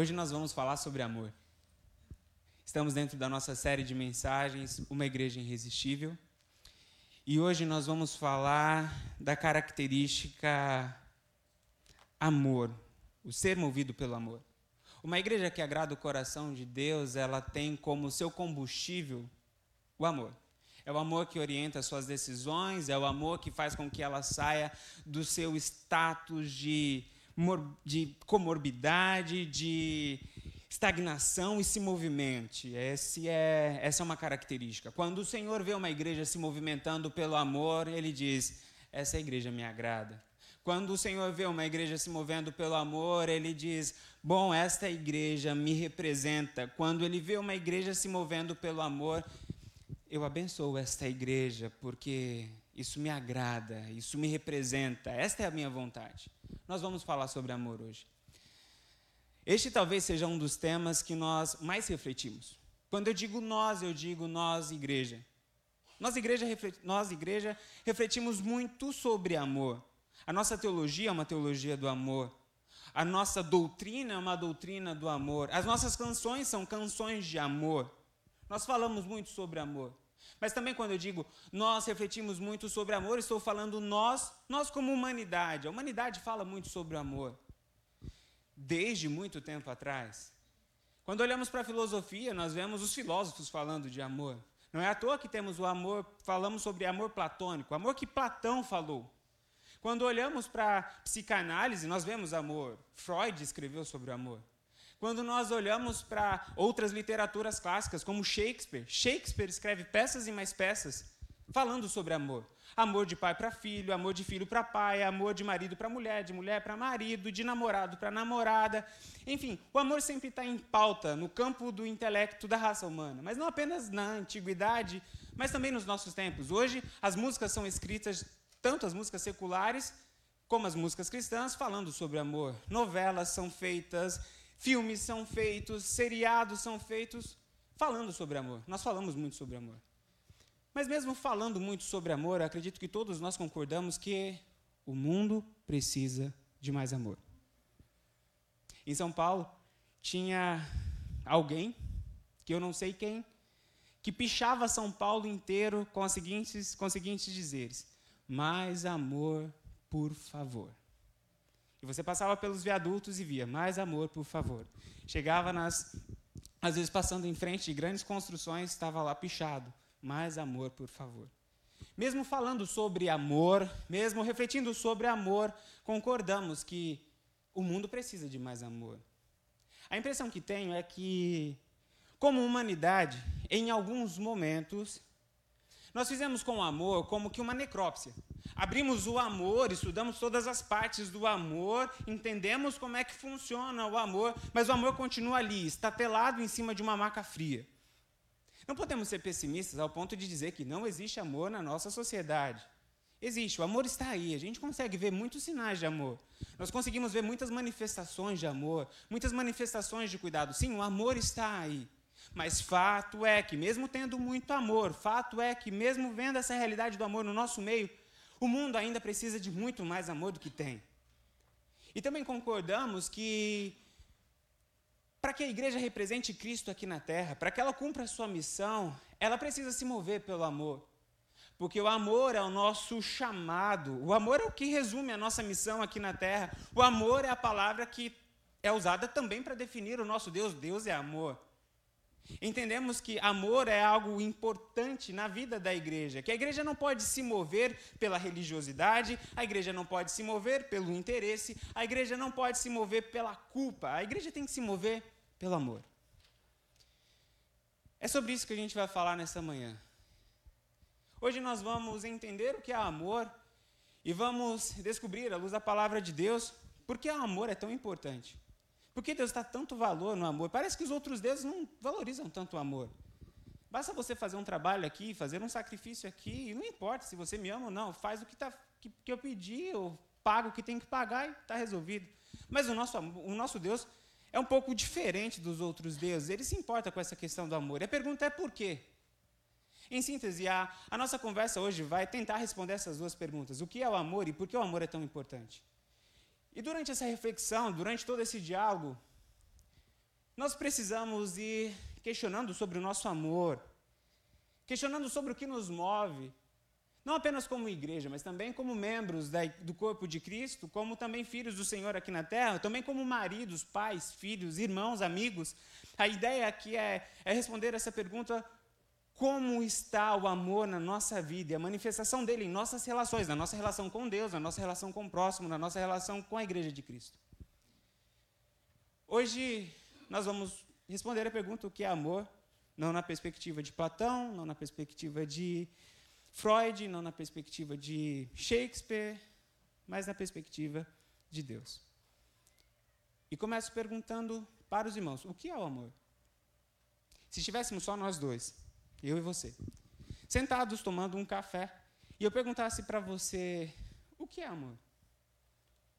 Hoje nós vamos falar sobre amor. Estamos dentro da nossa série de mensagens, Uma Igreja Irresistível. E hoje nós vamos falar da característica amor, o ser movido pelo amor. Uma igreja que agrada o coração de Deus, ela tem como seu combustível o amor. É o amor que orienta as suas decisões, é o amor que faz com que ela saia do seu status de de comorbidade, de estagnação e se movimente. Esse é, essa é uma característica. Quando o Senhor vê uma igreja se movimentando pelo amor, ele diz: Essa igreja me agrada. Quando o Senhor vê uma igreja se movendo pelo amor, ele diz: Bom, esta igreja me representa. Quando ele vê uma igreja se movendo pelo amor, eu abençoo esta igreja, porque isso me agrada, isso me representa. Esta é a minha vontade. Nós vamos falar sobre amor hoje. Este talvez seja um dos temas que nós mais refletimos. Quando eu digo nós, eu digo nós, igreja. Nós, igreja, nós, igreja, refletimos muito sobre amor. A nossa teologia é uma teologia do amor. A nossa doutrina é uma doutrina do amor. As nossas canções são canções de amor. Nós falamos muito sobre amor. Mas também quando eu digo nós refletimos muito sobre amor, estou falando nós, nós como humanidade. A humanidade fala muito sobre o amor. Desde muito tempo atrás. Quando olhamos para a filosofia, nós vemos os filósofos falando de amor. Não é à toa que temos o amor, falamos sobre amor platônico, amor que Platão falou. Quando olhamos para a psicanálise, nós vemos amor. Freud escreveu sobre o amor. Quando nós olhamos para outras literaturas clássicas, como Shakespeare, Shakespeare escreve peças e mais peças falando sobre amor. Amor de pai para filho, amor de filho para pai, amor de marido para mulher, de mulher para marido, de namorado para namorada. Enfim, o amor sempre está em pauta no campo do intelecto da raça humana, mas não apenas na antiguidade, mas também nos nossos tempos. Hoje, as músicas são escritas, tanto as músicas seculares como as músicas cristãs, falando sobre amor. Novelas são feitas filmes são feitos, seriados são feitos falando sobre amor. Nós falamos muito sobre amor. Mas mesmo falando muito sobre amor, acredito que todos nós concordamos que o mundo precisa de mais amor. Em São Paulo, tinha alguém, que eu não sei quem, que pichava São Paulo inteiro com, os seguintes, com os seguintes dizeres: Mais amor, por favor. E você passava pelos viadutos e via, mais amor, por favor. Chegava nas. Às vezes, passando em frente de grandes construções, estava lá pichado, mais amor, por favor. Mesmo falando sobre amor, mesmo refletindo sobre amor, concordamos que o mundo precisa de mais amor. A impressão que tenho é que, como humanidade, em alguns momentos, nós fizemos com o amor como que uma necrópsia. Abrimos o amor, estudamos todas as partes do amor, entendemos como é que funciona o amor, mas o amor continua ali, estatelado em cima de uma maca fria. Não podemos ser pessimistas ao ponto de dizer que não existe amor na nossa sociedade. Existe, o amor está aí, a gente consegue ver muitos sinais de amor. Nós conseguimos ver muitas manifestações de amor, muitas manifestações de cuidado. Sim, o amor está aí. Mas fato é que, mesmo tendo muito amor, fato é que, mesmo vendo essa realidade do amor no nosso meio, o mundo ainda precisa de muito mais amor do que tem. E também concordamos que, para que a igreja represente Cristo aqui na terra, para que ela cumpra a sua missão, ela precisa se mover pelo amor. Porque o amor é o nosso chamado, o amor é o que resume a nossa missão aqui na terra. O amor é a palavra que é usada também para definir o nosso Deus. Deus é amor. Entendemos que amor é algo importante na vida da igreja, que a igreja não pode se mover pela religiosidade, a igreja não pode se mover pelo interesse, a igreja não pode se mover pela culpa, a igreja tem que se mover pelo amor. É sobre isso que a gente vai falar nessa manhã. Hoje nós vamos entender o que é amor e vamos descobrir, à luz da palavra de Deus, por que o amor é tão importante. Por que Deus dá tanto valor no amor? Parece que os outros deuses não valorizam tanto o amor. Basta você fazer um trabalho aqui, fazer um sacrifício aqui, e não importa se você me ama ou não, faz o que, tá, que, que eu pedi, eu pago o que tem que pagar e está resolvido. Mas o nosso, o nosso Deus é um pouco diferente dos outros deuses, ele se importa com essa questão do amor. E a pergunta é por quê? Em síntese, a, a nossa conversa hoje vai tentar responder essas duas perguntas: o que é o amor e por que o amor é tão importante? E durante essa reflexão, durante todo esse diálogo, nós precisamos ir questionando sobre o nosso amor, questionando sobre o que nos move, não apenas como igreja, mas também como membros do corpo de Cristo, como também filhos do Senhor aqui na terra, também como maridos, pais, filhos, irmãos, amigos. A ideia aqui é, é responder essa pergunta: como está o amor na nossa vida e a manifestação dele em nossas relações, na nossa relação com Deus, na nossa relação com o próximo, na nossa relação com a igreja de Cristo? Hoje nós vamos responder a pergunta: o que é amor? Não na perspectiva de Platão, não na perspectiva de Freud, não na perspectiva de Shakespeare, mas na perspectiva de Deus. E começo perguntando para os irmãos: o que é o amor? Se estivéssemos só nós dois, eu e você, sentados tomando um café, e eu perguntasse para você: o que é amor?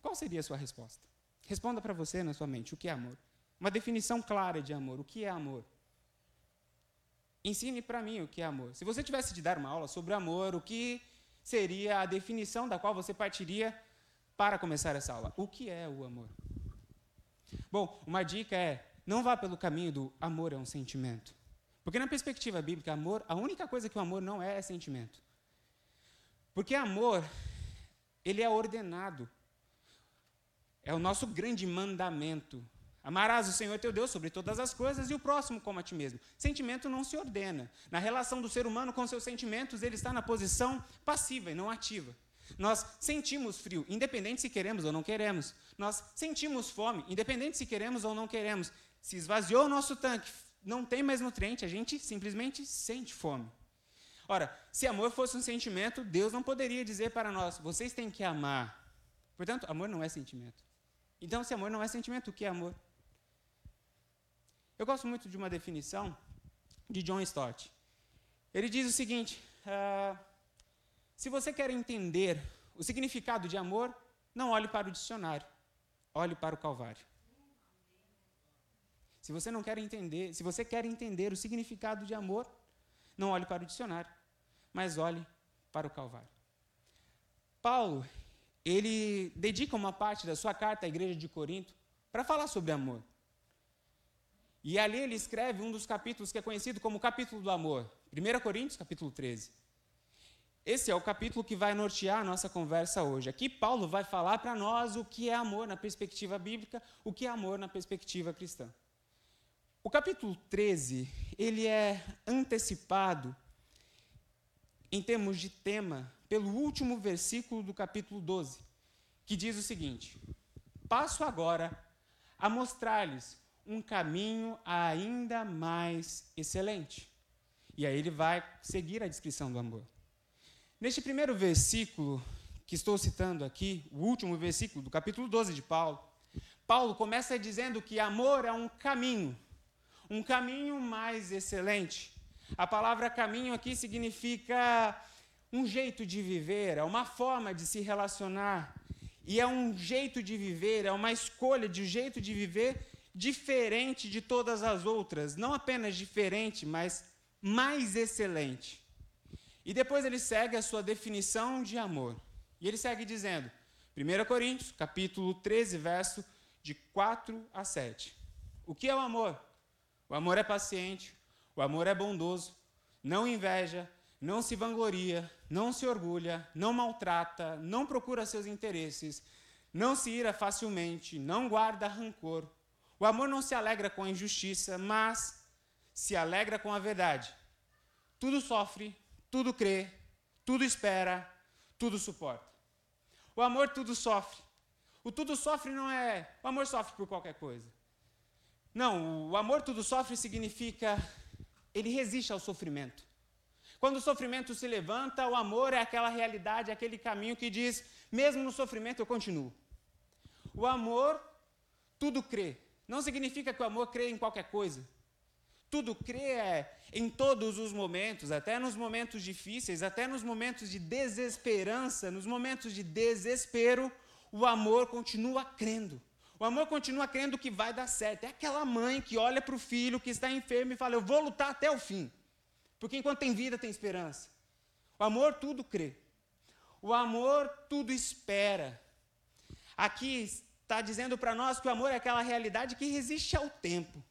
Qual seria a sua resposta? Responda para você na sua mente: o que é amor? Uma definição clara de amor. O que é amor? Ensine para mim o que é amor. Se você tivesse de dar uma aula sobre amor, o que seria a definição da qual você partiria para começar essa aula? O que é o amor? Bom, uma dica é: não vá pelo caminho do amor é um sentimento. Porque na perspectiva bíblica, amor, a única coisa que o amor não é é sentimento. Porque amor, ele é ordenado. É o nosso grande mandamento. Amarás o Senhor teu Deus sobre todas as coisas e o próximo como a ti mesmo. Sentimento não se ordena. Na relação do ser humano com seus sentimentos, ele está na posição passiva e não ativa. Nós sentimos frio, independente se queremos ou não queremos. Nós sentimos fome, independente se queremos ou não queremos. Se esvaziou o nosso tanque, não tem mais nutriente, a gente simplesmente sente fome. Ora, se amor fosse um sentimento, Deus não poderia dizer para nós: vocês têm que amar. Portanto, amor não é sentimento. Então, se amor não é sentimento, o que é amor? Eu gosto muito de uma definição de John Stott. Ele diz o seguinte: uh, se você quer entender o significado de amor, não olhe para o dicionário, olhe para o Calvário. Se você não quer entender, se você quer entender o significado de amor, não olhe para o dicionário, mas olhe para o Calvário. Paulo, ele dedica uma parte da sua carta à igreja de Corinto para falar sobre amor. E ali ele escreve um dos capítulos que é conhecido como o capítulo do amor. 1 Coríntios, capítulo 13. Esse é o capítulo que vai nortear a nossa conversa hoje. Aqui Paulo vai falar para nós o que é amor na perspectiva bíblica, o que é amor na perspectiva cristã. O capítulo 13, ele é antecipado em termos de tema pelo último versículo do capítulo 12, que diz o seguinte: Passo agora a mostrar-lhes um caminho ainda mais excelente. E aí ele vai seguir a descrição do amor. Neste primeiro versículo que estou citando aqui, o último versículo do capítulo 12 de Paulo, Paulo começa dizendo que amor é um caminho, um caminho mais excelente. A palavra caminho aqui significa um jeito de viver, é uma forma de se relacionar. E é um jeito de viver, é uma escolha de jeito de viver diferente de todas as outras, não apenas diferente, mas mais excelente. E depois ele segue a sua definição de amor. E ele segue dizendo, 1 Coríntios, capítulo 13, verso de 4 a 7. O que é o amor? O amor é paciente, o amor é bondoso, não inveja, não se vangloria, não se orgulha, não maltrata, não procura seus interesses, não se ira facilmente, não guarda rancor. O amor não se alegra com a injustiça, mas se alegra com a verdade. Tudo sofre, tudo crê, tudo espera, tudo suporta. O amor tudo sofre. O tudo sofre não é. O amor sofre por qualquer coisa. Não, o amor tudo sofre significa ele resiste ao sofrimento. Quando o sofrimento se levanta, o amor é aquela realidade, aquele caminho que diz: mesmo no sofrimento eu continuo. O amor tudo crê, não significa que o amor crê em qualquer coisa. Tudo crê é em todos os momentos, até nos momentos difíceis, até nos momentos de desesperança, nos momentos de desespero, o amor continua crendo. O amor continua crendo que vai dar certo. É aquela mãe que olha para o filho que está enfermo e fala: Eu vou lutar até o fim. Porque enquanto tem vida, tem esperança. O amor tudo crê. O amor tudo espera. Aqui está dizendo para nós que o amor é aquela realidade que resiste ao tempo.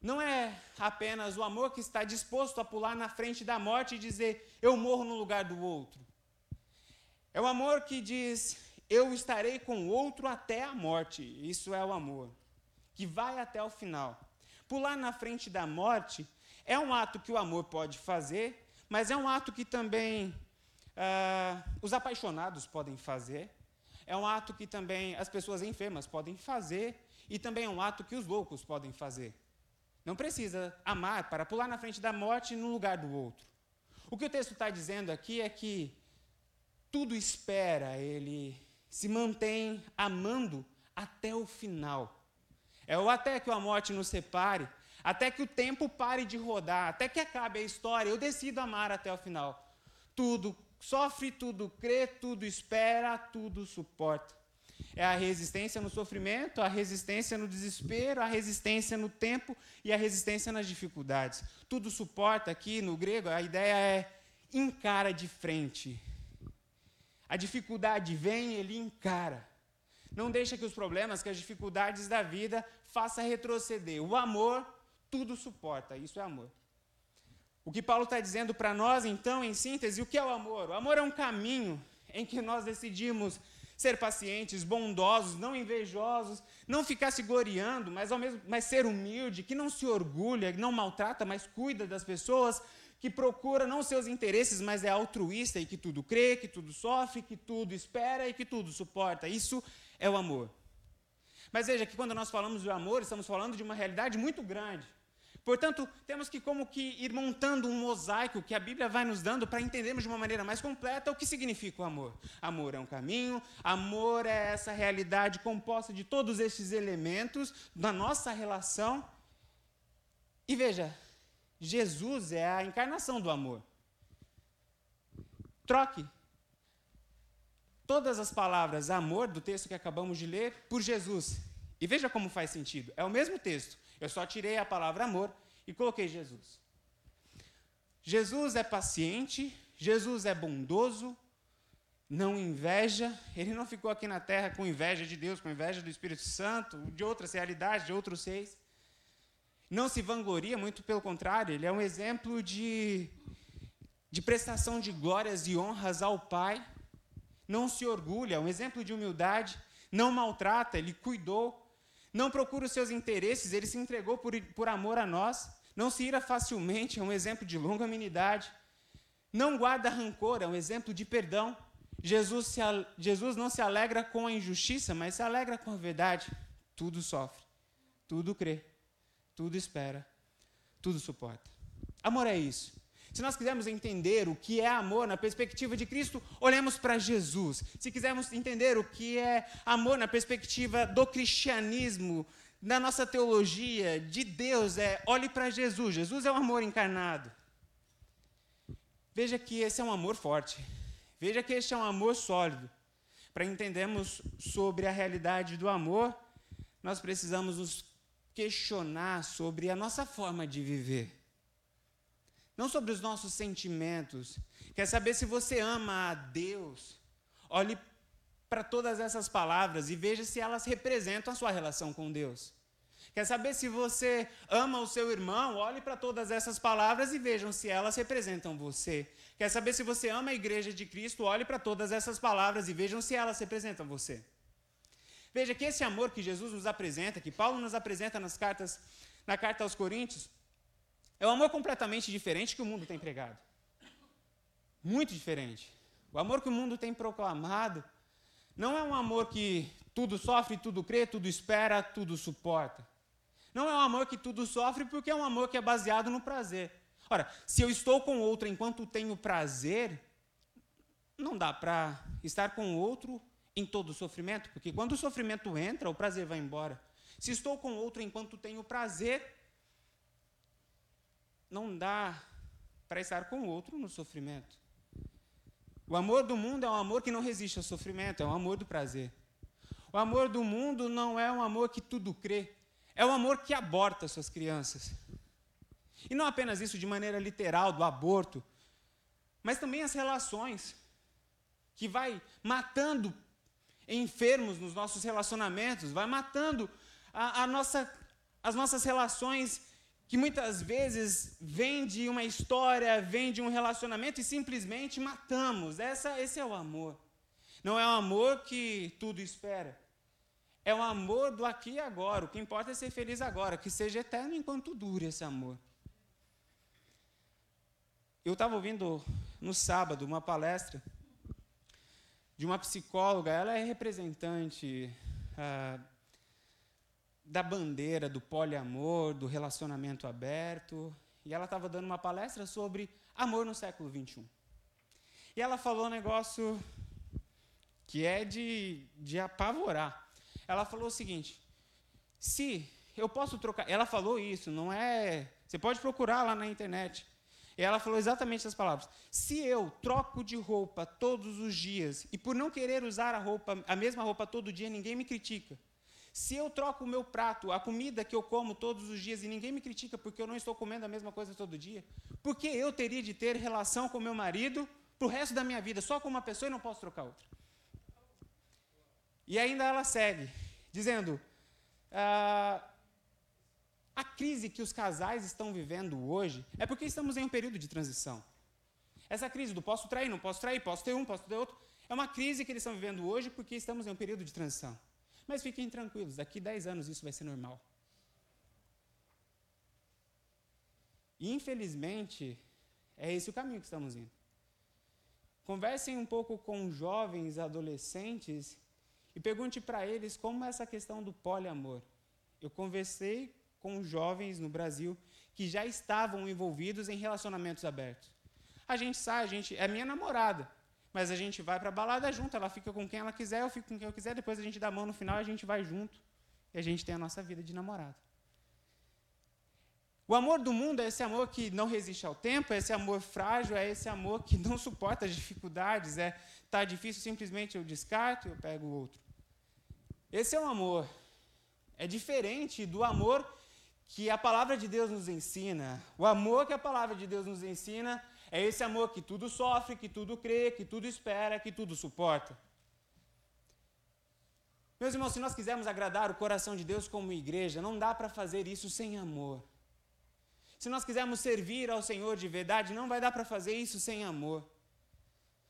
não é apenas o amor que está disposto a pular na frente da morte e dizer, eu morro no lugar do outro. É o amor que diz, eu estarei com o outro até a morte. Isso é o amor, que vai até o final. Pular na frente da morte é um ato que o amor pode fazer, mas é um ato que também uh, os apaixonados podem fazer. É um ato que também as pessoas enfermas podem fazer. E também é um ato que os loucos podem fazer. Não precisa amar para pular na frente da morte no lugar do outro. O que o texto está dizendo aqui é que tudo espera, ele se mantém amando até o final. É o até que a morte nos separe, até que o tempo pare de rodar, até que acabe a história, eu decido amar até o final. Tudo sofre, tudo crê, tudo espera, tudo suporta. É a resistência no sofrimento, a resistência no desespero, a resistência no tempo e a resistência nas dificuldades. Tudo suporta aqui no grego, a ideia é encara de frente. A dificuldade vem, ele encara. Não deixa que os problemas, que as dificuldades da vida faça retroceder. O amor tudo suporta, isso é amor. O que Paulo está dizendo para nós, então, em síntese, o que é o amor? O amor é um caminho em que nós decidimos ser pacientes, bondosos, não invejosos, não ficar se gloriando, mas, ao mesmo, mas ser humilde, que não se orgulha, que não maltrata, mas cuida das pessoas, que procura não seus interesses, mas é altruísta e que tudo crê, que tudo sofre, que tudo espera e que tudo suporta. Isso é o amor. Mas veja que quando nós falamos de amor, estamos falando de uma realidade muito grande. Portanto, temos que como que ir montando um mosaico que a Bíblia vai nos dando para entendermos de uma maneira mais completa o que significa o amor. Amor é um caminho, amor é essa realidade composta de todos estes elementos da nossa relação. E veja, Jesus é a encarnação do amor. Troque todas as palavras amor do texto que acabamos de ler por Jesus. E veja como faz sentido. É o mesmo texto. Eu só tirei a palavra amor e coloquei Jesus. Jesus é paciente, Jesus é bondoso, não inveja, ele não ficou aqui na terra com inveja de Deus, com inveja do Espírito Santo, de outras realidades, de outros seis. Não se vangloria, muito pelo contrário, ele é um exemplo de, de prestação de glórias e honras ao Pai. Não se orgulha, é um exemplo de humildade, não maltrata, ele cuidou não procura os seus interesses, ele se entregou por, por amor a nós, não se ira facilmente, é um exemplo de longanimidade, não guarda rancor, é um exemplo de perdão. Jesus, se, Jesus não se alegra com a injustiça, mas se alegra com a verdade. Tudo sofre, tudo crê, tudo espera, tudo suporta. Amor é isso. Se nós quisermos entender o que é amor na perspectiva de Cristo, olhemos para Jesus. Se quisermos entender o que é amor na perspectiva do cristianismo, da nossa teologia, de Deus, é olhe para Jesus. Jesus é o amor encarnado. Veja que esse é um amor forte. Veja que este é um amor sólido. Para entendermos sobre a realidade do amor, nós precisamos nos questionar sobre a nossa forma de viver não sobre os nossos sentimentos. Quer saber se você ama a Deus? Olhe para todas essas palavras e veja se elas representam a sua relação com Deus. Quer saber se você ama o seu irmão? Olhe para todas essas palavras e vejam se elas representam você. Quer saber se você ama a igreja de Cristo? Olhe para todas essas palavras e vejam se elas representam você. Veja que esse amor que Jesus nos apresenta, que Paulo nos apresenta nas cartas, na carta aos Coríntios, é um amor completamente diferente que o mundo tem pregado. Muito diferente. O amor que o mundo tem proclamado não é um amor que tudo sofre, tudo crê, tudo espera, tudo suporta. Não é um amor que tudo sofre porque é um amor que é baseado no prazer. Ora, se eu estou com outro enquanto tenho prazer, não dá para estar com outro em todo o sofrimento, porque quando o sofrimento entra, o prazer vai embora. Se estou com outro enquanto tenho prazer, não dá para estar com outro no sofrimento. O amor do mundo é um amor que não resiste ao sofrimento, é um amor do prazer. O amor do mundo não é um amor que tudo crê, é um amor que aborta suas crianças. E não apenas isso de maneira literal, do aborto, mas também as relações, que vai matando enfermos nos nossos relacionamentos, vai matando a, a nossa, as nossas relações que muitas vezes vem de uma história, vem de um relacionamento e simplesmente matamos. Essa, esse é o amor. Não é o amor que tudo espera. É o amor do aqui e agora. O que importa é ser feliz agora, que seja eterno enquanto dure esse amor. Eu estava ouvindo no sábado uma palestra de uma psicóloga, ela é representante ah, da bandeira do poliamor, do relacionamento aberto, e ela estava dando uma palestra sobre amor no século XXI. E ela falou um negócio que é de, de apavorar. Ela falou o seguinte: se eu posso trocar. Ela falou isso, não é. Você pode procurar lá na internet. E ela falou exatamente essas palavras. Se eu troco de roupa todos os dias e por não querer usar a roupa, a mesma roupa todo dia, ninguém me critica. Se eu troco o meu prato, a comida que eu como todos os dias e ninguém me critica porque eu não estou comendo a mesma coisa todo dia, por que eu teria de ter relação com meu marido para o resto da minha vida, só com uma pessoa e não posso trocar outra? E ainda ela segue, dizendo: ah, a crise que os casais estão vivendo hoje é porque estamos em um período de transição. Essa crise do posso trair, não posso trair, posso ter um, posso ter outro, é uma crise que eles estão vivendo hoje porque estamos em um período de transição. Mas fiquem tranquilos, daqui 10 anos isso vai ser normal. E, infelizmente, é esse o caminho que estamos indo. Conversem um pouco com jovens, adolescentes, e pergunte para eles como é essa questão do poliamor. Eu conversei com jovens no Brasil que já estavam envolvidos em relacionamentos abertos. A gente sai, a gente é minha namorada mas a gente vai para a balada junto, ela fica com quem ela quiser, eu fico com quem eu quiser, depois a gente dá a mão no final, a gente vai junto e a gente tem a nossa vida de namorado. O amor do mundo é esse amor que não resiste ao tempo, é esse amor frágil, é esse amor que não suporta as dificuldades, é tá difícil, simplesmente eu descarto e eu pego o outro. Esse é um amor. É diferente do amor que a palavra de Deus nos ensina. O amor que a palavra de Deus nos ensina é esse amor que tudo sofre, que tudo crê, que tudo espera, que tudo suporta. Meus irmãos, se nós quisermos agradar o coração de Deus como igreja, não dá para fazer isso sem amor. Se nós quisermos servir ao Senhor de verdade, não vai dar para fazer isso sem amor.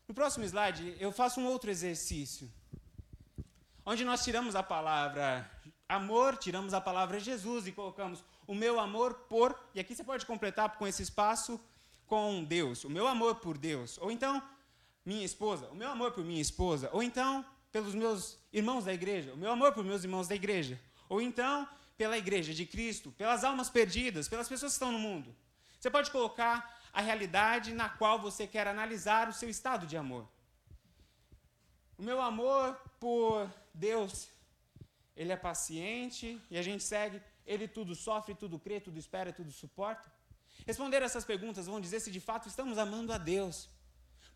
No próximo slide, eu faço um outro exercício, onde nós tiramos a palavra amor, tiramos a palavra Jesus e colocamos o meu amor por, e aqui você pode completar com esse espaço, com Deus, o meu amor por Deus, ou então minha esposa, o meu amor por minha esposa, ou então pelos meus irmãos da igreja, o meu amor por meus irmãos da igreja, ou então pela igreja de Cristo, pelas almas perdidas, pelas pessoas que estão no mundo. Você pode colocar a realidade na qual você quer analisar o seu estado de amor. O meu amor por Deus, ele é paciente e a gente segue, ele tudo sofre, tudo crê, tudo espera, tudo suporta. Responder essas perguntas vão dizer se de fato estamos amando a Deus.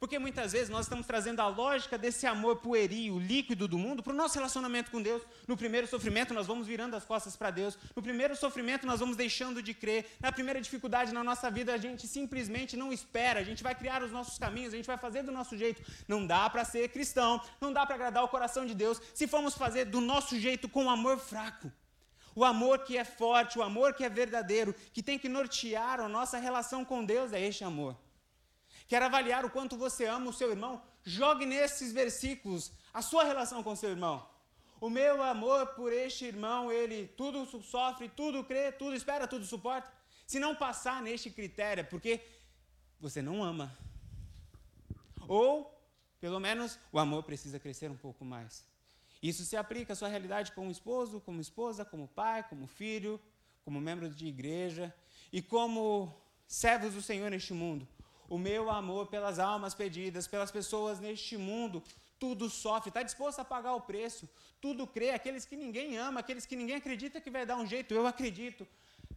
Porque muitas vezes nós estamos trazendo a lógica desse amor pueril, líquido do mundo, para o nosso relacionamento com Deus. No primeiro sofrimento, nós vamos virando as costas para Deus. No primeiro sofrimento, nós vamos deixando de crer. Na primeira dificuldade na nossa vida, a gente simplesmente não espera. A gente vai criar os nossos caminhos, a gente vai fazer do nosso jeito. Não dá para ser cristão, não dá para agradar o coração de Deus se formos fazer do nosso jeito com amor fraco. O amor que é forte, o amor que é verdadeiro, que tem que nortear a nossa relação com Deus é este amor. Quer avaliar o quanto você ama o seu irmão? Jogue nesses versículos a sua relação com seu irmão. O meu amor por este irmão, ele tudo sofre, tudo crê, tudo espera, tudo suporta. Se não passar neste critério, é porque você não ama. Ou, pelo menos, o amor precisa crescer um pouco mais. Isso se aplica à sua realidade como esposo, como esposa, como pai, como filho, como membro de igreja e como servos do Senhor neste mundo. O meu amor pelas almas perdidas, pelas pessoas neste mundo, tudo sofre, está disposto a pagar o preço, tudo crê, aqueles que ninguém ama, aqueles que ninguém acredita que vai dar um jeito, eu acredito.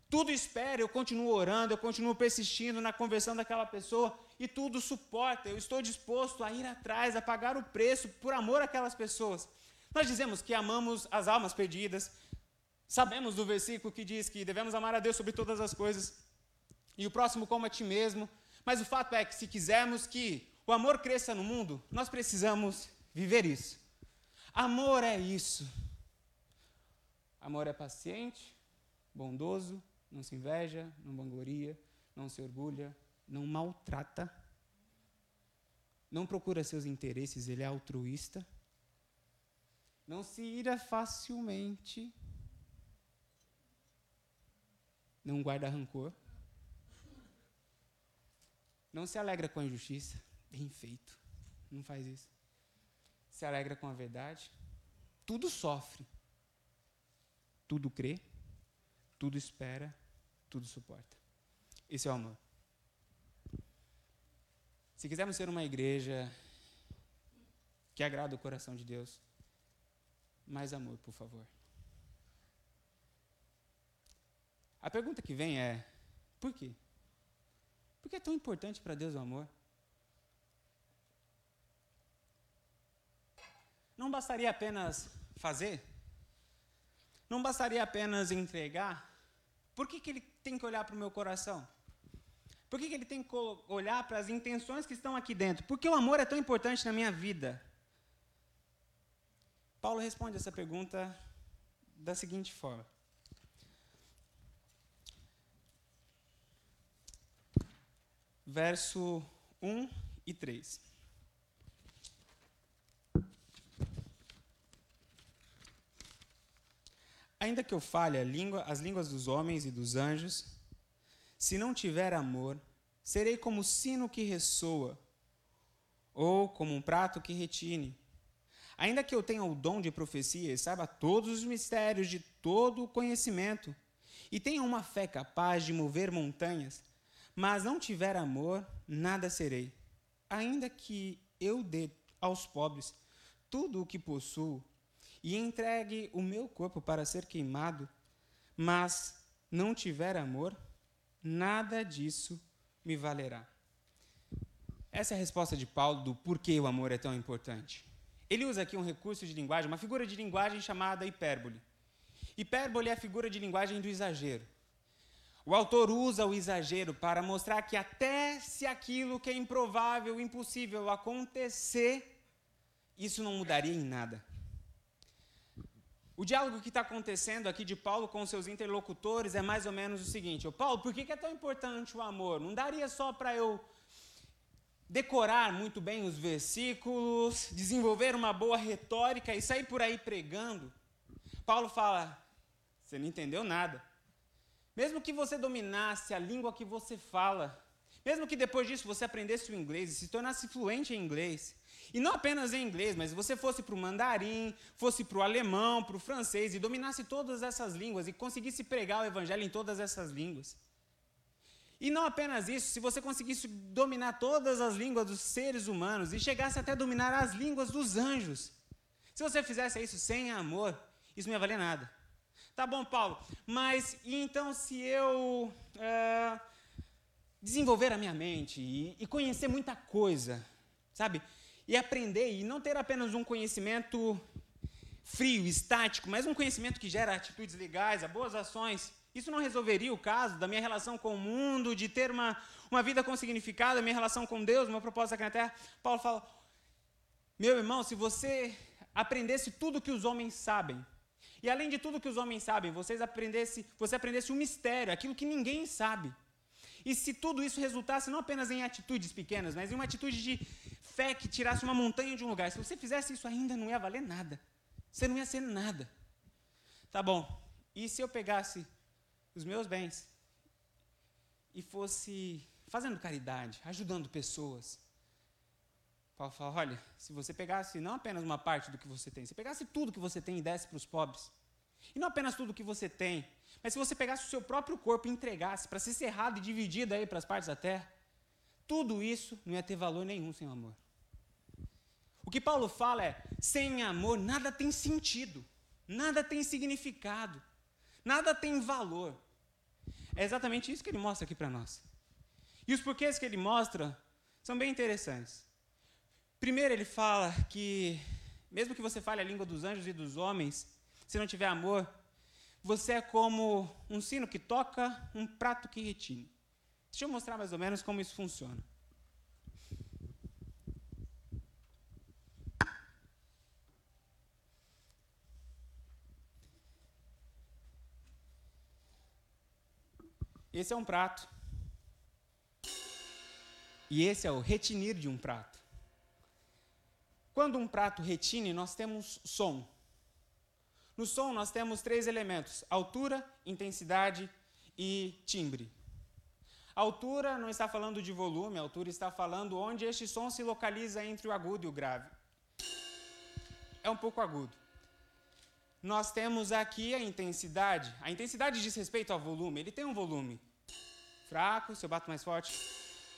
Tudo espera, eu continuo orando, eu continuo persistindo na conversão daquela pessoa e tudo suporta. Eu estou disposto a ir atrás, a pagar o preço por amor àquelas pessoas. Nós dizemos que amamos as almas perdidas, sabemos do versículo que diz que devemos amar a Deus sobre todas as coisas e o próximo como a ti mesmo, mas o fato é que se quisermos que o amor cresça no mundo, nós precisamos viver isso. Amor é isso. Amor é paciente, bondoso, não se inveja, não vangloria, não se orgulha, não maltrata, não procura seus interesses, ele é altruísta, não se ira facilmente, não guarda rancor, não se alegra com a injustiça, bem feito, não faz isso. Se alegra com a verdade, tudo sofre, tudo crê, tudo espera, tudo suporta. Esse é o amor. Se quisermos ser uma igreja que agrada o coração de Deus, mais amor, por favor. A pergunta que vem é: por quê? Por que é tão importante para Deus o amor? Não bastaria apenas fazer? Não bastaria apenas entregar? Por que, que ele tem que olhar para o meu coração? Por que, que ele tem que olhar para as intenções que estão aqui dentro? Por que o amor é tão importante na minha vida? Paulo responde essa pergunta da seguinte forma: verso 1 e 3. Ainda que eu fale língua, as línguas dos homens e dos anjos, se não tiver amor, serei como o sino que ressoa, ou como um prato que retine. Ainda que eu tenha o dom de profecia e saiba todos os mistérios de todo o conhecimento, e tenha uma fé capaz de mover montanhas, mas não tiver amor, nada serei. Ainda que eu dê aos pobres tudo o que possuo, e entregue o meu corpo para ser queimado, mas não tiver amor, nada disso me valerá. Essa é a resposta de Paulo do porquê o amor é tão importante. Ele usa aqui um recurso de linguagem, uma figura de linguagem chamada hipérbole. Hipérbole é a figura de linguagem do exagero. O autor usa o exagero para mostrar que até se aquilo que é improvável, impossível acontecer, isso não mudaria em nada. O diálogo que está acontecendo aqui de Paulo com seus interlocutores é mais ou menos o seguinte: Paulo, por que é tão importante o amor? Não daria só para eu decorar muito bem os versículos, desenvolver uma boa retórica e sair por aí pregando? Paulo fala: você não entendeu nada. Mesmo que você dominasse a língua que você fala, mesmo que depois disso você aprendesse o inglês e se tornasse fluente em inglês, e não apenas em inglês, mas você fosse para o mandarim, fosse para o alemão, para o francês, e dominasse todas essas línguas e conseguisse pregar o evangelho em todas essas línguas. E não apenas isso, se você conseguisse dominar todas as línguas dos seres humanos e chegasse até dominar as línguas dos anjos. Se você fizesse isso sem amor, isso não ia valer nada. Tá bom, Paulo, mas então se eu é, desenvolver a minha mente e, e conhecer muita coisa, sabe? e aprender e não ter apenas um conhecimento frio, estático, mas um conhecimento que gera atitudes legais, boas ações. Isso não resolveria o caso da minha relação com o mundo, de ter uma, uma vida com significado, a minha relação com Deus, uma proposta aqui na terra. Paulo fala: Meu irmão, se você aprendesse tudo que os homens sabem, e além de tudo que os homens sabem, vocês aprendesse, você aprendesse um mistério, aquilo que ninguém sabe. E se tudo isso resultasse não apenas em atitudes pequenas, mas em uma atitude de fé que tirasse uma montanha de um lugar. Se você fizesse isso ainda não ia valer nada. Você não ia ser nada. Tá bom. E se eu pegasse os meus bens e fosse fazendo caridade, ajudando pessoas? Paulo fala: olha, se você pegasse não apenas uma parte do que você tem, se pegasse tudo que você tem e desse para os pobres, e não apenas tudo que você tem, mas se você pegasse o seu próprio corpo e entregasse para ser cerrado e dividido aí para as partes da terra, tudo isso não ia ter valor nenhum sem o amor. O que Paulo fala é: sem amor nada tem sentido, nada tem significado, nada tem valor. É exatamente isso que ele mostra aqui para nós. E os porquês que ele mostra são bem interessantes. Primeiro, ele fala que, mesmo que você fale a língua dos anjos e dos homens, se não tiver amor, você é como um sino que toca, um prato que retine. Deixa eu mostrar mais ou menos como isso funciona. esse é um prato. E esse é o retinir de um prato. Quando um prato retine, nós temos som. No som, nós temos três elementos: altura, intensidade e timbre. A altura não está falando de volume, a altura está falando onde este som se localiza entre o agudo e o grave. É um pouco agudo. Nós temos aqui a intensidade. A intensidade diz respeito ao volume. Ele tem um volume fraco, se eu bato mais forte,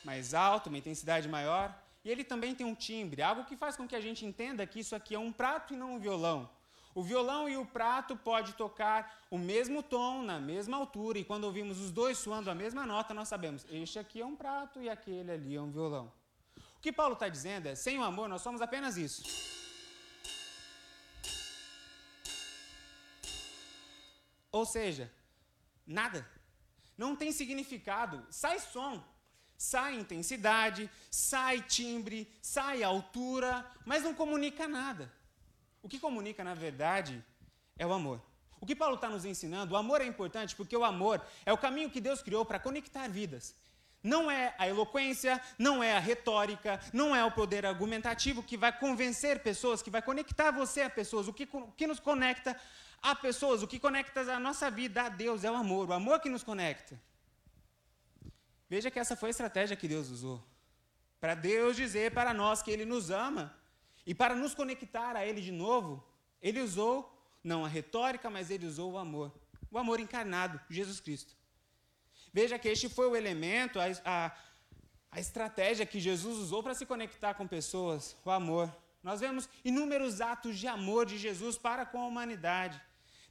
mais alto, uma intensidade maior. E ele também tem um timbre, algo que faz com que a gente entenda que isso aqui é um prato e não um violão. O violão e o prato pode tocar o mesmo tom, na mesma altura, e quando ouvimos os dois soando a mesma nota, nós sabemos, este aqui é um prato e aquele ali é um violão. O que Paulo está dizendo é, sem o amor nós somos apenas isso. Ou seja, nada. Não tem significado. Sai som, sai intensidade, sai timbre, sai altura, mas não comunica nada. O que comunica, na verdade, é o amor. O que Paulo está nos ensinando, o amor é importante porque o amor é o caminho que Deus criou para conectar vidas. Não é a eloquência, não é a retórica, não é o poder argumentativo que vai convencer pessoas, que vai conectar você a pessoas. O que, o que nos conecta a pessoas, o que conecta a nossa vida a Deus é o amor, o amor que nos conecta. Veja que essa foi a estratégia que Deus usou. Para Deus dizer para nós que Ele nos ama e para nos conectar a Ele de novo, Ele usou, não a retórica, mas Ele usou o amor. O amor encarnado, Jesus Cristo. Veja que este foi o elemento, a, a, a estratégia que Jesus usou para se conectar com pessoas, o amor. Nós vemos inúmeros atos de amor de Jesus para com a humanidade.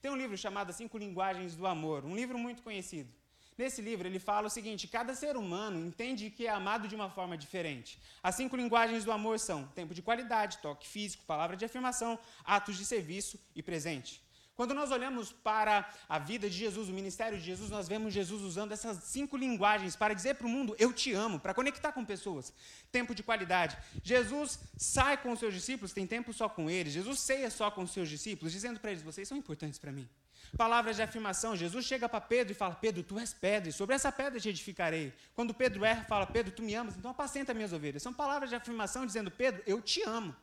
Tem um livro chamado Cinco Linguagens do Amor, um livro muito conhecido. Nesse livro, ele fala o seguinte: cada ser humano entende que é amado de uma forma diferente. As cinco linguagens do amor são tempo de qualidade, toque físico, palavra de afirmação, atos de serviço e presente. Quando nós olhamos para a vida de Jesus, o ministério de Jesus, nós vemos Jesus usando essas cinco linguagens para dizer para o mundo: Eu te amo, para conectar com pessoas. Tempo de qualidade. Jesus sai com os seus discípulos, tem tempo só com eles. Jesus ceia só com os seus discípulos, dizendo para eles: Vocês são importantes para mim. Palavras de afirmação. Jesus chega para Pedro e fala: Pedro, tu és pedra, e sobre essa pedra te edificarei. Quando Pedro erra, fala: Pedro, tu me amas, então apacenta minhas ovelhas. São palavras de afirmação dizendo: Pedro, eu te amo.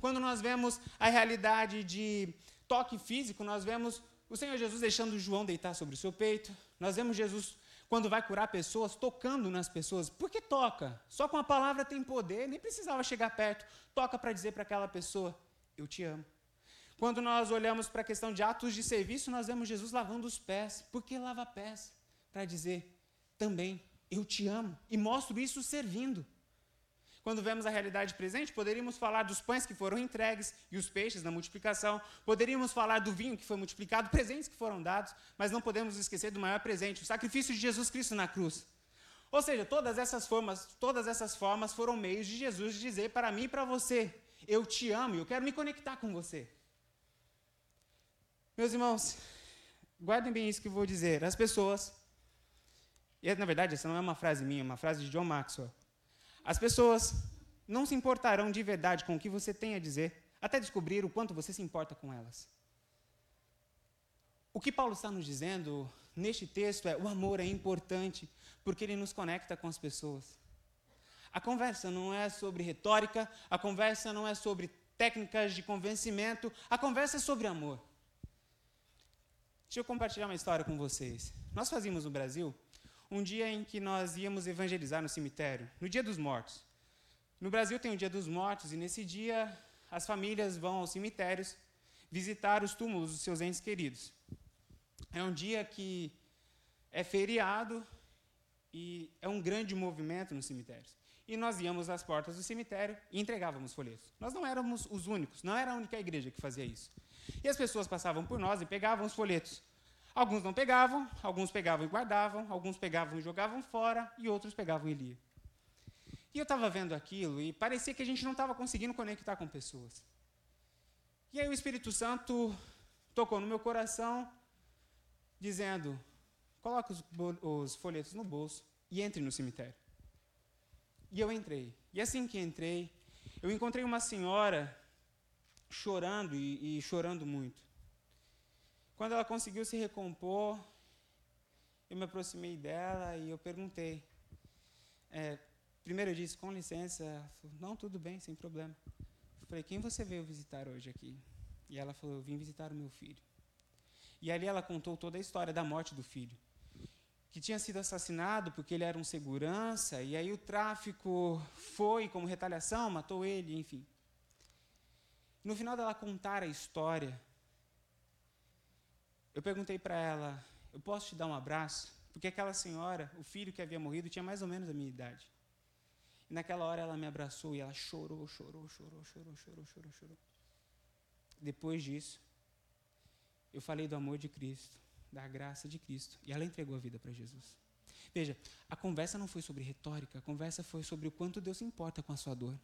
Quando nós vemos a realidade de toque físico, nós vemos o Senhor Jesus deixando João deitar sobre o seu peito. Nós vemos Jesus, quando vai curar pessoas, tocando nas pessoas. Por que toca? Só com a palavra tem poder, nem precisava chegar perto. Toca para dizer para aquela pessoa: Eu te amo. Quando nós olhamos para a questão de atos de serviço, nós vemos Jesus lavando os pés. Por que lava pés? Para dizer também, eu te amo. E mostro isso servindo. Quando vemos a realidade presente, poderíamos falar dos pães que foram entregues e os peixes na multiplicação. Poderíamos falar do vinho que foi multiplicado, presentes que foram dados, mas não podemos esquecer do maior presente, o sacrifício de Jesus Cristo na cruz. Ou seja, todas essas formas, todas essas formas foram meios de Jesus dizer para mim e para você: eu te amo e eu quero me conectar com você. Meus irmãos, guardem bem isso que eu vou dizer. As pessoas, e na verdade essa não é uma frase minha, é uma frase de John Maxwell. As pessoas não se importarão de verdade com o que você tem a dizer, até descobrir o quanto você se importa com elas. O que Paulo está nos dizendo neste texto é: o amor é importante, porque ele nos conecta com as pessoas. A conversa não é sobre retórica, a conversa não é sobre técnicas de convencimento, a conversa é sobre amor. Deixa eu compartilhar uma história com vocês. Nós fazíamos no Brasil um dia em que nós íamos evangelizar no cemitério, no Dia dos Mortos. No Brasil tem o Dia dos Mortos e nesse dia as famílias vão aos cemitérios visitar os túmulos dos seus entes queridos. É um dia que é feriado e é um grande movimento nos cemitérios. E nós íamos às portas do cemitério e entregávamos folhetos. Nós não éramos os únicos, não era a única igreja que fazia isso. E as pessoas passavam por nós e pegavam os folhetos. Alguns não pegavam, alguns pegavam e guardavam, alguns pegavam e jogavam fora, e outros pegavam e liam. E eu estava vendo aquilo e parecia que a gente não estava conseguindo conectar com pessoas. E aí o Espírito Santo tocou no meu coração, dizendo: coloque os, os folhetos no bolso e entre no cemitério. E eu entrei. E assim que entrei, eu encontrei uma senhora chorando e, e chorando muito. Quando ela conseguiu se recompor, eu me aproximei dela e eu perguntei. É, primeiro eu disse, com licença. Falou, não, tudo bem, sem problema. Eu falei, quem você veio visitar hoje aqui? E ela falou, eu vim visitar o meu filho. E ali ela contou toda a história da morte do filho. Que tinha sido assassinado porque ele era um segurança, e aí o tráfico foi, como retaliação, matou ele, enfim. No final dela contar a história, eu perguntei para ela: Eu posso te dar um abraço? Porque aquela senhora, o filho que havia morrido, tinha mais ou menos a minha idade. E naquela hora ela me abraçou e ela chorou, chorou, chorou, chorou, chorou, chorou, chorou. Depois disso, eu falei do amor de Cristo, da graça de Cristo, e ela entregou a vida para Jesus. Veja, a conversa não foi sobre retórica, a conversa foi sobre o quanto Deus se importa com a sua dor.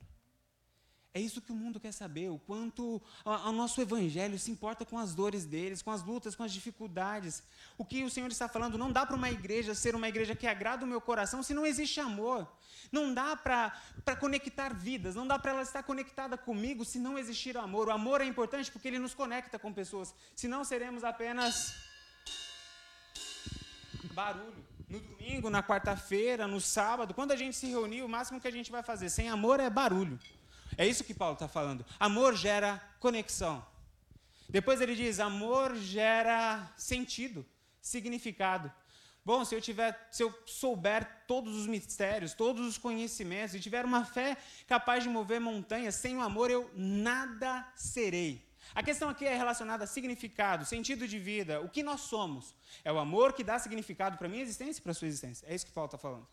É isso que o mundo quer saber, o quanto o nosso evangelho se importa com as dores deles, com as lutas, com as dificuldades. O que o Senhor está falando, não dá para uma igreja ser uma igreja que agrada o meu coração se não existe amor. Não dá para conectar vidas, não dá para ela estar conectada comigo se não existir amor. O amor é importante porque ele nos conecta com pessoas, senão seremos apenas barulho. No domingo, na quarta-feira, no sábado, quando a gente se reunir, o máximo que a gente vai fazer sem amor é barulho. É isso que Paulo está falando. Amor gera conexão. Depois ele diz: amor gera sentido, significado. Bom, se eu tiver, se eu souber todos os mistérios, todos os conhecimentos, e tiver uma fé capaz de mover montanhas, sem o amor eu nada serei. A questão aqui é relacionada a significado, sentido de vida, o que nós somos. É o amor que dá significado para minha existência e para sua existência. É isso que Paulo está falando.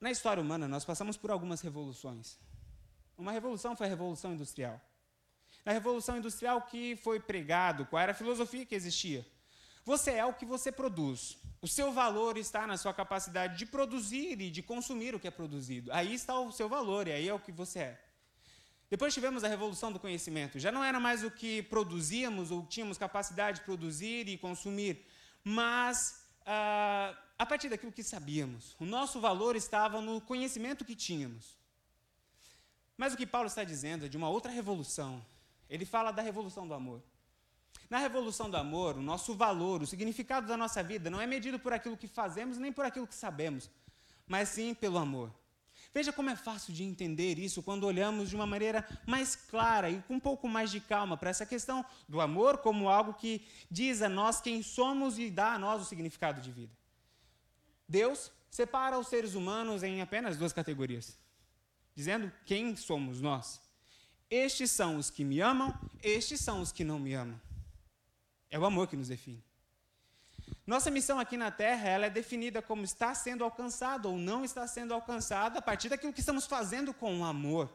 Na história humana, nós passamos por algumas revoluções. Uma revolução foi a Revolução Industrial. Na Revolução Industrial, que foi pregado, qual era a filosofia que existia? Você é o que você produz. O seu valor está na sua capacidade de produzir e de consumir o que é produzido. Aí está o seu valor e aí é o que você é. Depois tivemos a revolução do conhecimento. Já não era mais o que produzíamos ou tínhamos capacidade de produzir e consumir, mas ah, a partir daquilo que sabíamos. O nosso valor estava no conhecimento que tínhamos. Mas o que Paulo está dizendo é de uma outra revolução. Ele fala da revolução do amor. Na revolução do amor, o nosso valor, o significado da nossa vida não é medido por aquilo que fazemos nem por aquilo que sabemos, mas sim pelo amor. Veja como é fácil de entender isso quando olhamos de uma maneira mais clara e com um pouco mais de calma para essa questão do amor como algo que diz a nós quem somos e dá a nós o significado de vida. Deus separa os seres humanos em apenas duas categorias: dizendo quem somos nós. Estes são os que me amam, estes são os que não me amam. É o amor que nos define. Nossa missão aqui na Terra, ela é definida como está sendo alcançada ou não está sendo alcançada a partir daquilo que estamos fazendo com o amor.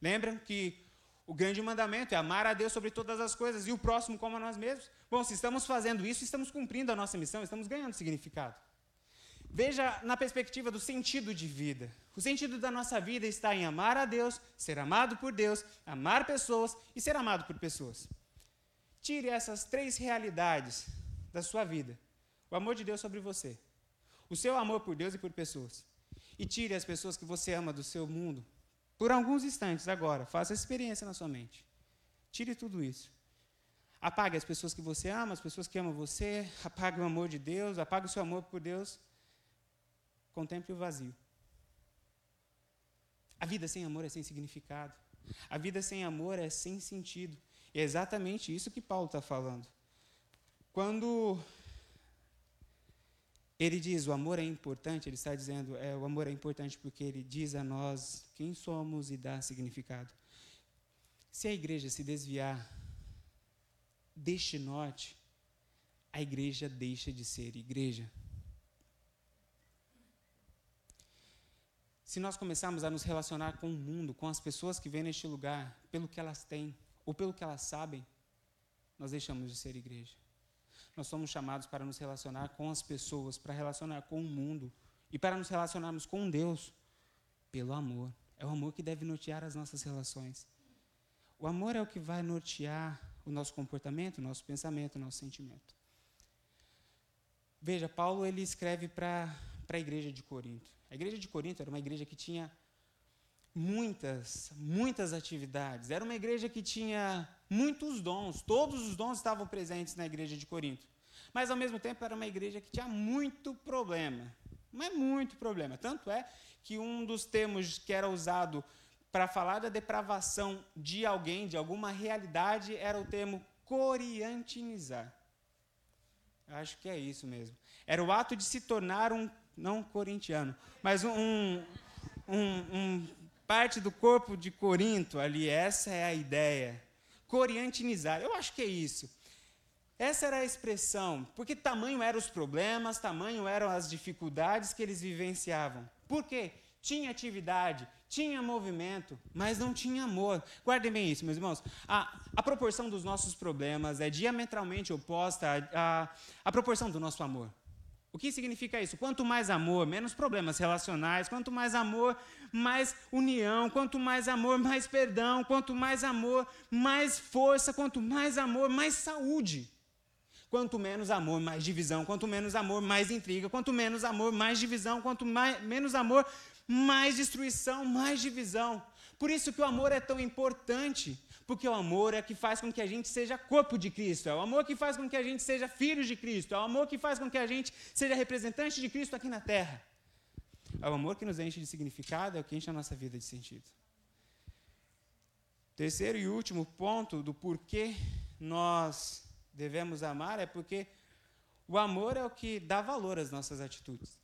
Lembram que o grande mandamento é amar a Deus sobre todas as coisas e o próximo como a nós mesmos? Bom, se estamos fazendo isso, estamos cumprindo a nossa missão, estamos ganhando significado. Veja na perspectiva do sentido de vida. O sentido da nossa vida está em amar a Deus, ser amado por Deus, amar pessoas e ser amado por pessoas. Tire essas três realidades da sua vida: o amor de Deus sobre você, o seu amor por Deus e por pessoas, e tire as pessoas que você ama do seu mundo por alguns instantes agora. Faça essa experiência na sua mente. Tire tudo isso. Apague as pessoas que você ama, as pessoas que amam você, apague o amor de Deus, apague o seu amor por Deus Contemple o vazio. A vida sem amor é sem significado. A vida sem amor é sem sentido. E é exatamente isso que Paulo está falando. Quando ele diz o amor é importante, ele está dizendo é, o amor é importante porque ele diz a nós quem somos e dá significado. Se a igreja se desviar deste norte, a igreja deixa de ser igreja. Se nós começarmos a nos relacionar com o mundo, com as pessoas que vêm neste lugar, pelo que elas têm ou pelo que elas sabem, nós deixamos de ser igreja. Nós somos chamados para nos relacionar com as pessoas, para relacionar com o mundo e para nos relacionarmos com Deus pelo amor. É o amor que deve nortear as nossas relações. O amor é o que vai nortear o nosso comportamento, o nosso pensamento, o nosso sentimento. Veja, Paulo ele escreve para a igreja de Corinto. A igreja de Corinto era uma igreja que tinha muitas, muitas atividades. Era uma igreja que tinha muitos dons. Todos os dons estavam presentes na igreja de Corinto. mas ao mesmo tempo era uma igreja que tinha muito problema. Mas muito problema. Tanto é que um dos termos que era usado para falar da depravação de alguém, de alguma realidade, era o termo coriantinizar. Acho que é isso mesmo. Era o ato de se tornar um, não corintiano, mas um, um, um parte do corpo de Corinto ali. Essa é a ideia. Coriantinizar. Eu acho que é isso. Essa era a expressão, porque tamanho eram os problemas, tamanho eram as dificuldades que eles vivenciavam. Por quê? Tinha atividade, tinha movimento, mas não tinha amor. Guardem bem isso, meus irmãos. A, a proporção dos nossos problemas é diametralmente oposta à, à, à proporção do nosso amor. O que significa isso? Quanto mais amor, menos problemas relacionais. Quanto mais amor, mais união. Quanto mais amor, mais perdão. Quanto mais amor, mais força. Quanto mais amor, mais saúde. Quanto menos amor, mais divisão. Quanto menos amor, mais intriga. Quanto menos amor, mais divisão. Quanto mais, menos amor, mais destruição, mais divisão. Por isso que o amor é tão importante, porque o amor é que faz com que a gente seja corpo de Cristo, é o amor que faz com que a gente seja filhos de Cristo, é o amor que faz com que a gente seja representante de Cristo aqui na terra. É o amor que nos enche de significado, é o que enche a nossa vida de sentido. Terceiro e último ponto do porquê nós devemos amar é porque o amor é o que dá valor às nossas atitudes.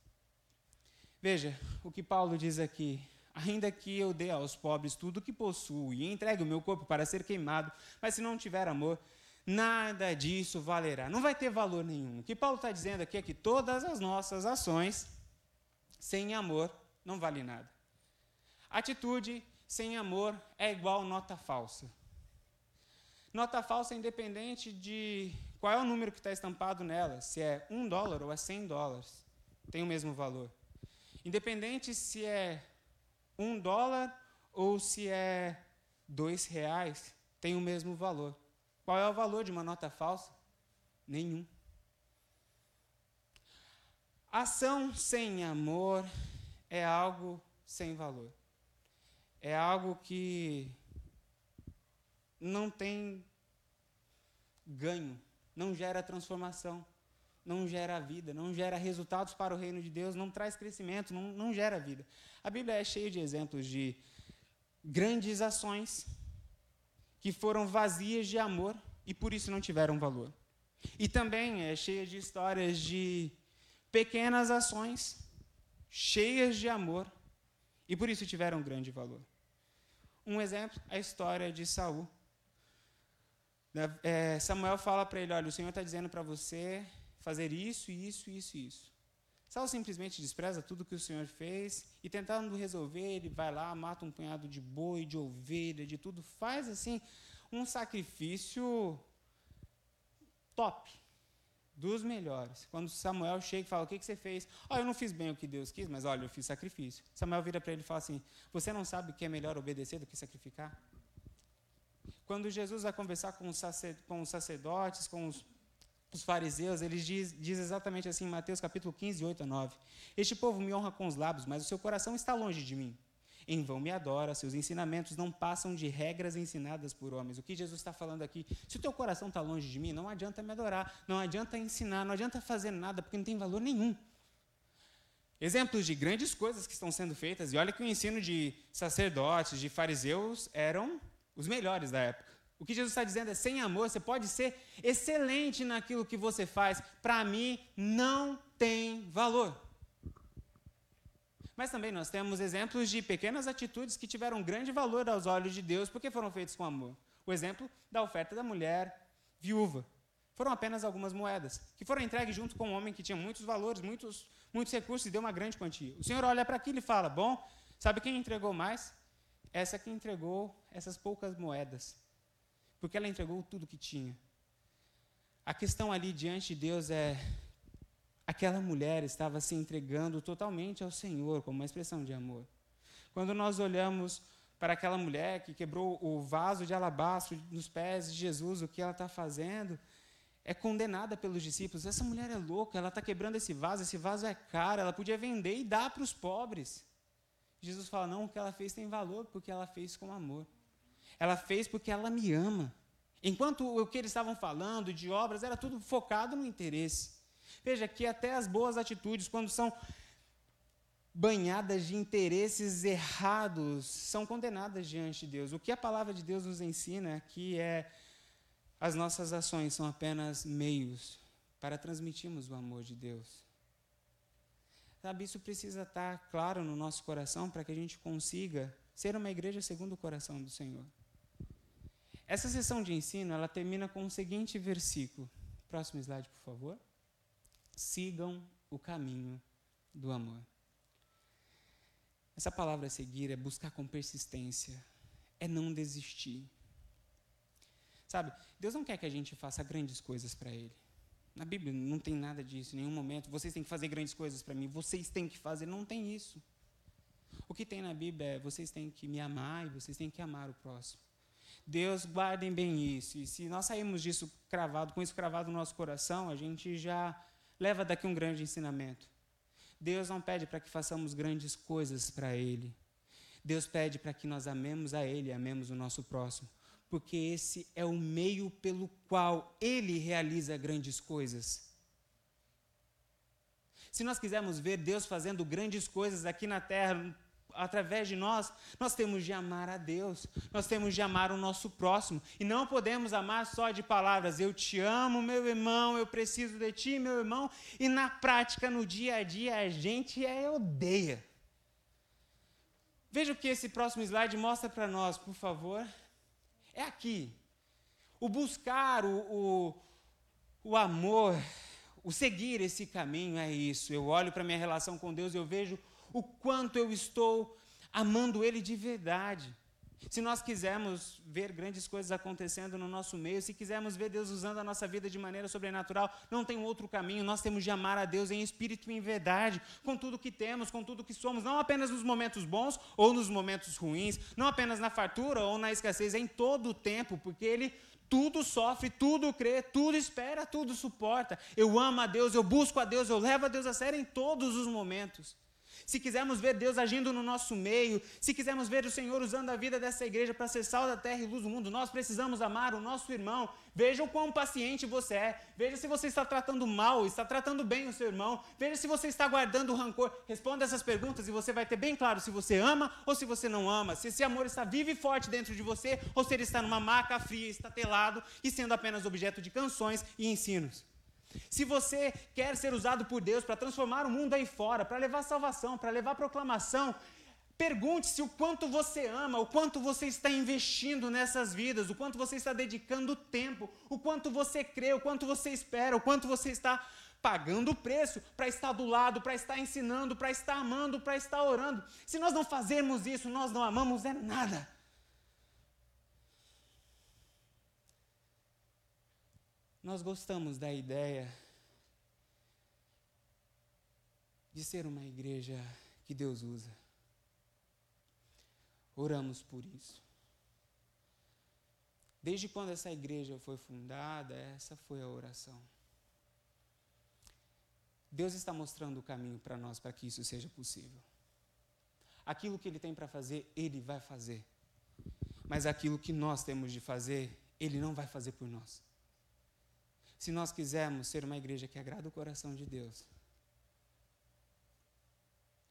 Veja o que Paulo diz aqui. Ainda que eu dê aos pobres tudo o que possuo e entregue o meu corpo para ser queimado, mas se não tiver amor, nada disso valerá. Não vai ter valor nenhum. O que Paulo está dizendo aqui é que todas as nossas ações sem amor não valem nada. Atitude sem amor é igual nota falsa. Nota falsa é independente de qual é o número que está estampado nela, se é um dólar ou é cem dólares, tem o mesmo valor. Independente se é um dólar ou se é dois reais, tem o mesmo valor. Qual é o valor de uma nota falsa? Nenhum. Ação sem amor é algo sem valor. É algo que não tem ganho, não gera transformação não gera vida, não gera resultados para o reino de Deus, não traz crescimento, não, não gera vida. A Bíblia é cheia de exemplos de grandes ações que foram vazias de amor e por isso não tiveram valor. E também é cheia de histórias de pequenas ações cheias de amor e por isso tiveram grande valor. Um exemplo, a história de Saul. É, Samuel fala para ele: Olha, o Senhor está dizendo para você fazer isso, isso, isso isso. Saul simplesmente despreza tudo que o Senhor fez e tentando resolver, ele vai lá, mata um punhado de boi, de ovelha, de tudo, faz assim um sacrifício top, dos melhores. Quando Samuel chega e fala: O que, que você fez? Oh, eu não fiz bem o que Deus quis, mas olha, eu fiz sacrifício. Samuel vira para ele e fala assim: Você não sabe que é melhor obedecer do que sacrificar? Quando Jesus vai conversar com os, sacerdotes, com os os fariseus, eles diz, diz exatamente assim Mateus capítulo 15, 8 a 9. Este povo me honra com os lábios, mas o seu coração está longe de mim. Em vão me adora, seus ensinamentos não passam de regras ensinadas por homens. O que Jesus está falando aqui? Se o teu coração está longe de mim, não adianta me adorar, não adianta ensinar, não adianta fazer nada, porque não tem valor nenhum. Exemplos de grandes coisas que estão sendo feitas, e olha que o ensino de sacerdotes, de fariseus, eram os melhores da época. O que Jesus está dizendo é: sem amor, você pode ser excelente naquilo que você faz, para mim não tem valor. Mas também nós temos exemplos de pequenas atitudes que tiveram grande valor aos olhos de Deus porque foram feitas com amor. O exemplo da oferta da mulher viúva. Foram apenas algumas moedas, que foram entregues junto com um homem que tinha muitos valores, muitos, muitos recursos e deu uma grande quantia. O Senhor olha para aquilo e fala: Bom, sabe quem entregou mais? Essa que entregou essas poucas moedas porque ela entregou tudo que tinha. A questão ali diante de Deus é: aquela mulher estava se entregando totalmente ao Senhor, como uma expressão de amor. Quando nós olhamos para aquela mulher que quebrou o vaso de alabastro nos pés de Jesus, o que ela está fazendo? É condenada pelos discípulos. Essa mulher é louca, ela está quebrando esse vaso, esse vaso é caro, ela podia vender e dar para os pobres. Jesus fala: não, o que ela fez tem valor, porque ela fez com amor. Ela fez porque ela me ama. Enquanto o que eles estavam falando de obras era tudo focado no interesse. Veja que até as boas atitudes, quando são banhadas de interesses errados, são condenadas diante de Deus. O que a palavra de Deus nos ensina aqui é as nossas ações são apenas meios para transmitirmos o amor de Deus. Sabe, isso precisa estar claro no nosso coração para que a gente consiga ser uma igreja segundo o coração do Senhor. Essa sessão de ensino, ela termina com o seguinte versículo. Próximo slide, por favor. Sigam o caminho do amor. Essa palavra seguir é buscar com persistência, é não desistir. Sabe, Deus não quer que a gente faça grandes coisas para Ele. Na Bíblia não tem nada disso, em nenhum momento. Vocês têm que fazer grandes coisas para mim, vocês têm que fazer. Não tem isso. O que tem na Bíblia é vocês têm que me amar e vocês têm que amar o próximo. Deus, guardem bem isso. E se nós sairmos disso cravado, com isso cravado no nosso coração, a gente já leva daqui um grande ensinamento. Deus não pede para que façamos grandes coisas para Ele. Deus pede para que nós amemos a Ele, amemos o nosso próximo, porque esse é o meio pelo qual Ele realiza grandes coisas. Se nós quisermos ver Deus fazendo grandes coisas aqui na terra, através de nós, nós temos de amar a Deus, nós temos de amar o nosso próximo. E não podemos amar só de palavras, eu te amo, meu irmão, eu preciso de ti, meu irmão, e na prática, no dia a dia, a gente é odeia. Veja o que esse próximo slide mostra para nós, por favor. É aqui. O buscar o, o, o amor, o seguir esse caminho é isso. Eu olho para minha relação com Deus e eu vejo o quanto eu estou amando Ele de verdade. Se nós quisermos ver grandes coisas acontecendo no nosso meio, se quisermos ver Deus usando a nossa vida de maneira sobrenatural, não tem outro caminho. Nós temos de amar a Deus em espírito e em verdade, com tudo que temos, com tudo que somos, não apenas nos momentos bons ou nos momentos ruins, não apenas na fartura ou na escassez, é em todo o tempo, porque Ele tudo sofre, tudo crê, tudo espera, tudo suporta. Eu amo a Deus, eu busco a Deus, eu levo a Deus a sério em todos os momentos se quisermos ver Deus agindo no nosso meio, se quisermos ver o Senhor usando a vida dessa igreja para ser sal da terra e luz do mundo, nós precisamos amar o nosso irmão. Veja o quão paciente você é. Veja se você está tratando mal, está tratando bem o seu irmão. Veja se você está guardando rancor. Responda essas perguntas e você vai ter bem claro se você ama ou se você não ama. Se esse amor está vivo e forte dentro de você ou se ele está numa maca fria, estatelado e sendo apenas objeto de canções e ensinos. Se você quer ser usado por Deus para transformar o mundo aí fora, para levar salvação, para levar proclamação, pergunte-se o quanto você ama, o quanto você está investindo nessas vidas, o quanto você está dedicando tempo, o quanto você crê, o quanto você espera, o quanto você está pagando o preço para estar do lado, para estar ensinando, para estar amando, para estar orando. Se nós não fazermos isso, nós não amamos é nada. Nós gostamos da ideia de ser uma igreja que Deus usa. Oramos por isso. Desde quando essa igreja foi fundada, essa foi a oração. Deus está mostrando o caminho para nós para que isso seja possível. Aquilo que Ele tem para fazer, Ele vai fazer. Mas aquilo que nós temos de fazer, Ele não vai fazer por nós. Se nós quisermos ser uma igreja que agrada o coração de Deus,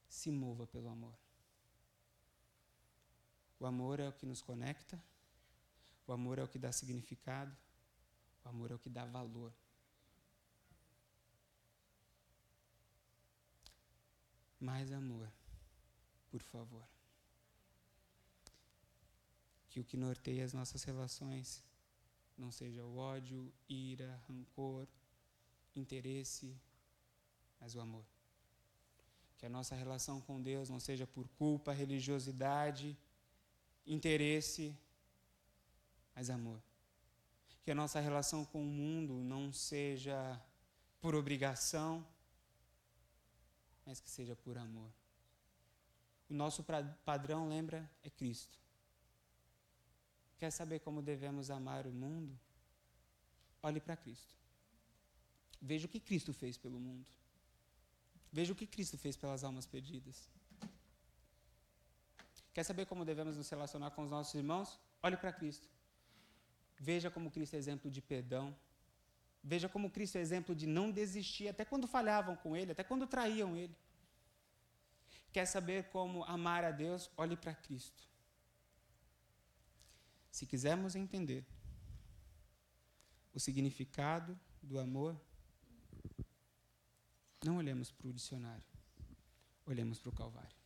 se mova pelo amor. O amor é o que nos conecta, o amor é o que dá significado, o amor é o que dá valor. Mais amor, por favor. Que o que norteia as nossas relações não seja o ódio, ira, rancor, interesse, mas o amor. Que a nossa relação com Deus não seja por culpa, religiosidade, interesse, mas amor. Que a nossa relação com o mundo não seja por obrigação, mas que seja por amor. O nosso padrão, lembra, é Cristo. Quer saber como devemos amar o mundo? Olhe para Cristo. Veja o que Cristo fez pelo mundo. Veja o que Cristo fez pelas almas perdidas. Quer saber como devemos nos relacionar com os nossos irmãos? Olhe para Cristo. Veja como Cristo é exemplo de perdão. Veja como Cristo é exemplo de não desistir, até quando falhavam com Ele, até quando traíam Ele. Quer saber como amar a Deus? Olhe para Cristo. Se quisermos entender o significado do amor, não olhemos para o dicionário, olhemos para o Calvário.